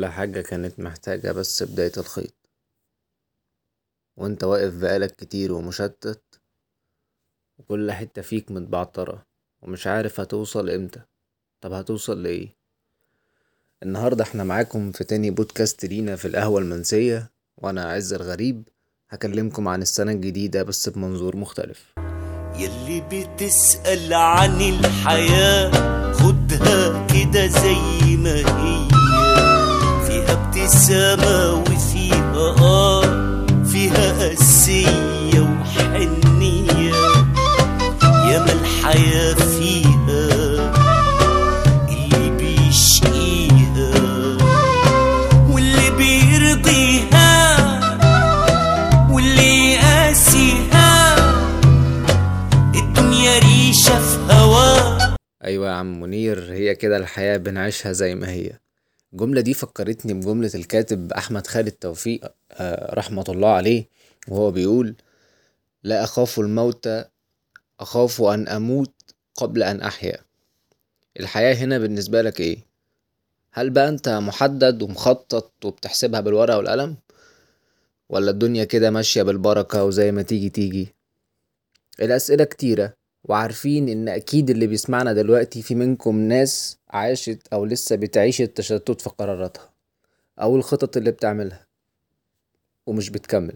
كل حاجة كانت محتاجة بس بداية الخيط. وانت واقف بقالك كتير ومشتت وكل حتة فيك متبعترة ومش عارف هتوصل إمتى. طب هتوصل لإيه؟ النهاردة إحنا معاكم في تاني بودكاست لينا في القهوة المنسية وأنا عز الغريب هكلمكم عن السنة الجديدة بس بمنظور مختلف. يلي بتسأل عن الحياة خدها كده زي ما هي. ابتسامة وفيها آه فيها قسية وحنية. ياما الحياة فيها اللي بيشقيها واللي بيرضيها واللي يقاسيها. الدنيا ريشة في هوا. أيوه يا عم منير هي كده الحياة بنعيشها زي ما هي. الجملة دي فكرتني بجملة الكاتب أحمد خالد توفيق آه، رحمة الله عليه وهو بيقول لا أخاف الموت أخاف أن أموت قبل أن أحيا الحياة هنا بالنسبة لك إيه؟ هل بقى أنت محدد ومخطط وبتحسبها بالورقة والقلم؟ ولا الدنيا كده ماشية بالبركة وزي ما تيجي تيجي؟ الأسئلة كتيرة وعارفين إن أكيد اللي بيسمعنا دلوقتي في منكم ناس عاشت أو لسه بتعيش التشتت في قراراتها أو الخطط اللي بتعملها ومش بتكمل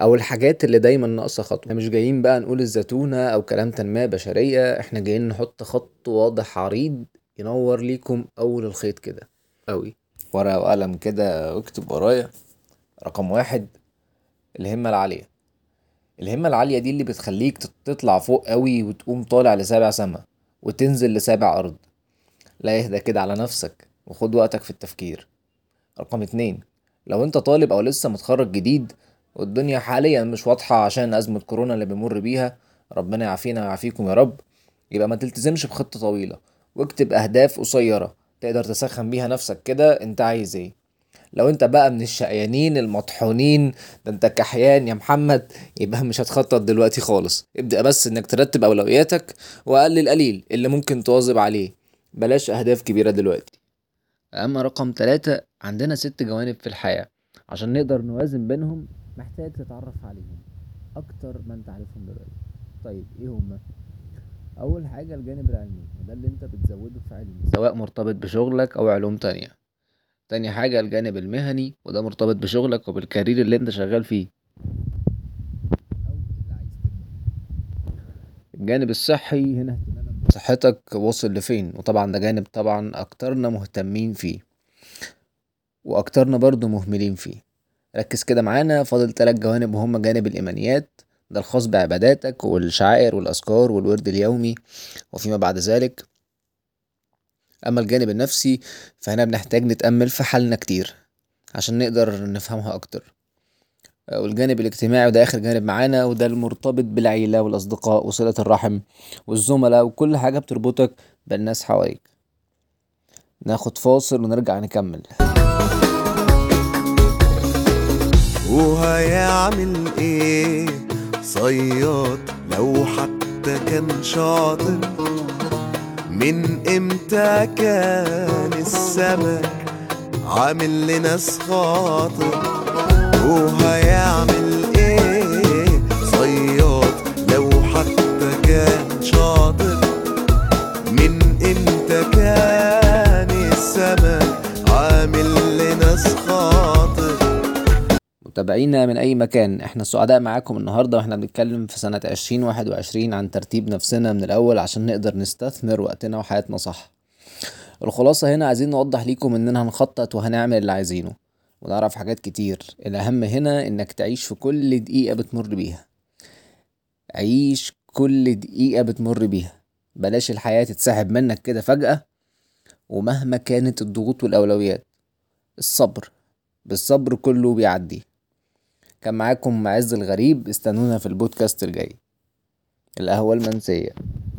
أو الحاجات اللي دايما ناقصة خطوة. مش جايين بقى نقول الزتونة أو كلام تنمية بشرية إحنا جايين نحط خط واضح عريض ينور ليكم أول الخيط كده. أوي. ورقة وقلم كده واكتب ورايا. رقم واحد الهمة العالية. الهمة العالية دي اللي بتخليك تطلع فوق قوي وتقوم طالع لسابع سما وتنزل لسابع أرض. لا اهدى كده على نفسك وخد وقتك في التفكير. رقم اتنين لو انت طالب أو لسه متخرج جديد والدنيا حاليا مش واضحة عشان أزمة كورونا اللي بيمر بيها ربنا يعافينا ويعافيكم يا رب. يبقى ما تلتزمش بخطة طويلة واكتب أهداف قصيرة تقدر تسخن بيها نفسك كده أنت عايز إيه. لو أنت بقى من الشقيانين المطحونين ده أنت كحيان يا محمد يبقى مش هتخطط دلوقتي خالص. ابدأ بس إنك ترتب أولوياتك وقلل قليل اللي ممكن تواظب عليه. بلاش أهداف كبيرة دلوقتي. أما رقم ثلاثة عندنا ست جوانب في الحياة. عشان نقدر نوازن بينهم محتاج تتعرف عليهم أكتر ما أنت عارفهم دلوقتي. طيب إيه هما؟ أول حاجة الجانب العلمي وده اللي أنت بتزوده في علم سواء مرتبط بشغلك أو علوم تانية. تاني حاجة الجانب المهني وده مرتبط بشغلك وبالكارير اللي أنت شغال فيه. أو اللي عايز. الجانب الصحي هنا بصحتك واصل لفين؟ وطبعا ده جانب طبعا أكترنا مهتمين فيه. وأكترنا برضو مهملين فيه. ركز كده معانا فاضل تلات جوانب وهم جانب الإيمانيات. ده الخاص بعباداتك والشعائر والأذكار والورد اليومي وفيما بعد ذلك. أما الجانب النفسي فهنا بنحتاج نتأمل في حالنا كتير عشان نقدر نفهمها أكتر. والجانب الاجتماعي وده آخر جانب معانا وده المرتبط بالعيلة والأصدقاء وصلة الرحم والزملاء وكل حاجة بتربطك بالناس حواليك. ناخد فاصل ونرجع نكمل. وهيعمل إيه؟ صياد لو حتى كان شاطر. من إمتى كان السمك عامل لناس خاطر؟ وهيعمل متابعينا من أي مكان. إحنا سعداء معاكم النهاردة وإحنا بنتكلم في واحد وعشرين عن ترتيب نفسنا من الأول عشان نقدر نستثمر وقتنا وحياتنا صح. الخلاصة هنا عايزين نوضح ليكم إننا هنخطط وهنعمل اللي عايزينه. ونعرف حاجات كتير. الأهم هنا إنك تعيش في كل دقيقة بتمر بيها. عيش كل دقيقة بتمر بيها. بلاش الحياة تتسحب منك كده فجأة ومهما كانت الضغوط والأولويات. الصبر. بالصبر كله بيعدي. كان معاكم معز الغريب استنونا في البودكاست الجاي. القهوة المنسية.